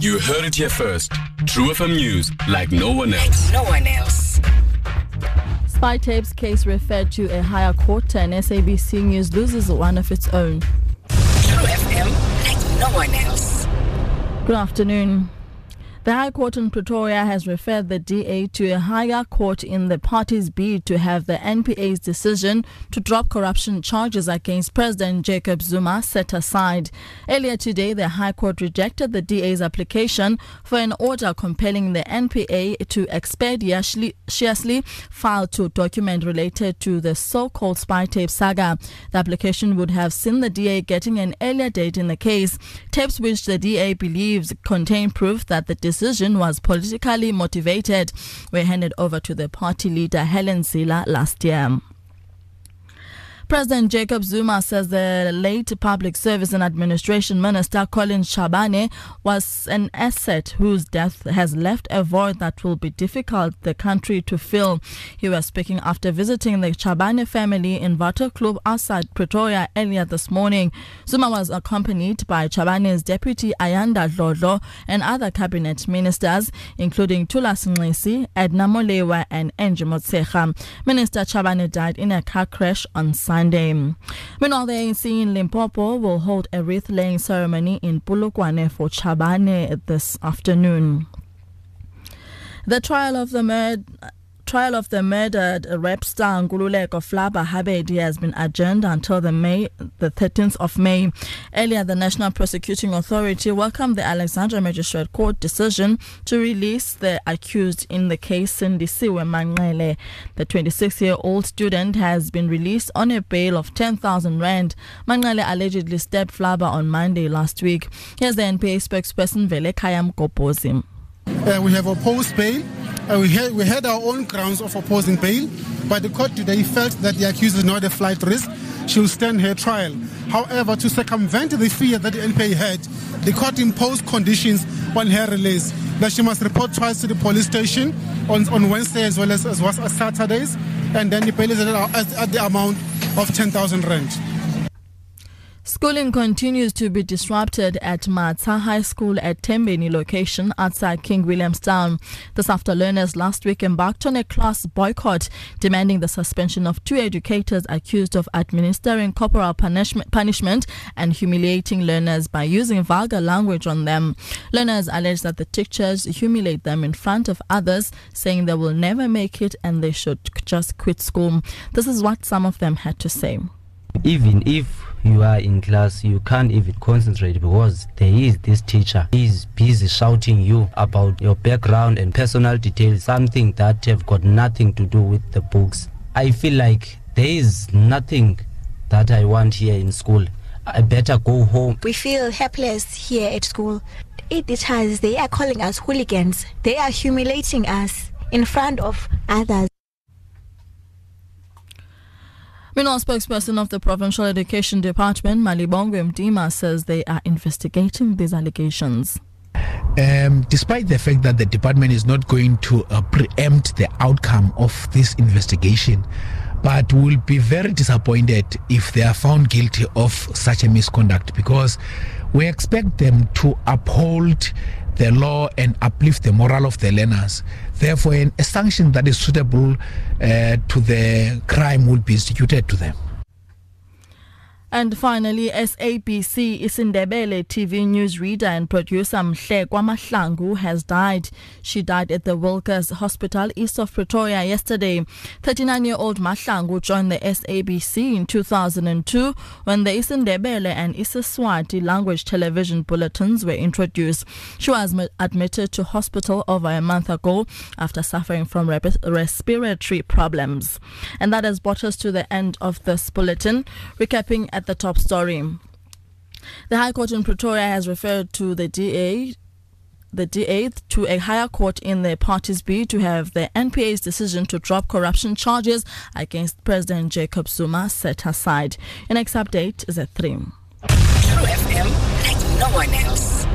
You heard it here first. True FM News, like no one else. No one else. Spy tapes case referred to a higher court and SABC News loses one of its own. True FM, like no one else. Good afternoon. The High Court in Pretoria has referred the DA to a higher court in the party's bid to have the NPA's decision to drop corruption charges against President Jacob Zuma set aside. Earlier today, the High Court rejected the DA's application for an order compelling the NPA to expeditiously file to document related to the so-called spy tape saga. The application would have seen the DA getting an earlier date in the case. Tapes which the DA believes contain proof that the was politically motivated were handed over to the party leader Helen Zille last year. President Jacob Zuma says the late Public Service and Administration Minister Collins Chabane was an asset whose death has left a void that will be difficult the country to fill. He was speaking after visiting the Chabane family in Vato Club outside Pretoria earlier this morning. Zuma was accompanied by Chabane's deputy Ayanda Dlodlo and other cabinet ministers, including Thulas Nxesi, Edna Molewa, and Angie Motshekga. Minister Chabane died in a car crash on Sunday. Meanwhile, um, the ANC in Limpopo will hold a wreath laying ceremony in Polokwane for Chabane this afternoon. The trial of the murder trial of the murdered rap star Nkululeko Flabba Habedi has been adjourned until the May the 13th of May. Earlier, the National Prosecuting Authority welcomed the Alexandra Magistrate Court decision to release the accused in the case Sindisiwe Manqele. The 26-year-old student has been released on a bail of 10,000 rand. Manqele allegedly stabbed Flabba on Monday last week. Here's the NPA spokesperson Vele Kayam Kopozi. Uh, we have opposed bail. Uh, we, had, we had our own grounds of opposing bail, but the court today felt that the accused is not a flight risk. She will stand her trial. However, to circumvent the fear that the NPA had, the court imposed conditions on her release that she must report twice to the police station on, on Wednesday as well as, as as Saturdays, and then the bail is at, at the amount of 10,000 rand. Schooling continues to be disrupted at Matsa High School at Tembeni location outside King Williamstown. This after learners last week embarked on a class boycott demanding the suspension of two educators accused of administering corporal punishment, and humiliating learners by using vulgar language on them. Learners allege that the teachers humiliate them in front of others, saying they will never make it and they should just quit school. This is what some of them had to say. Even if you are in class you can't even concentrate because there is this teacher. He's busy shouting you about your background and personal details something that have got nothing to do with the books. I feel like there is nothing that i want here in school. I better go home. We feel helpless here at school. Teachers they are calling us hooligans. They are humiliating us in front of others Meanwhile, spokesperson of the Provincial Education Department, Malibongwe Mtima, says they are investigating these allegations. Um, despite the fact that the department is not going to uh, preempt the outcome of this investigation, but will be very disappointed if they are found guilty of such a misconduct because we expect them to uphold the law and uplift the moral of the learners. Therefore, a sanction that is suitable uh, to the crime will be instituted to them. And finally, SABC Isindebele TV newsreader and producer Mhlekwa Mahlangu has died. She died at the Wilgers Hospital east of Pretoria yesterday. 39-year-old Mahlangu joined the SABC in 2002 when the Isindebele and Isiswati language television bulletins were introduced. She was admitted to hospital over a month ago after suffering from respiratory problems. And that has brought us to the end of this bulletin. Recapping at the top story. The High Court in Pretoria has referred to the DA the DA to a higher court in the parties bid to have the NPA's decision to drop corruption charges against President Jacob Zuma set aside. Your next update is at 3. True FM, like no one else.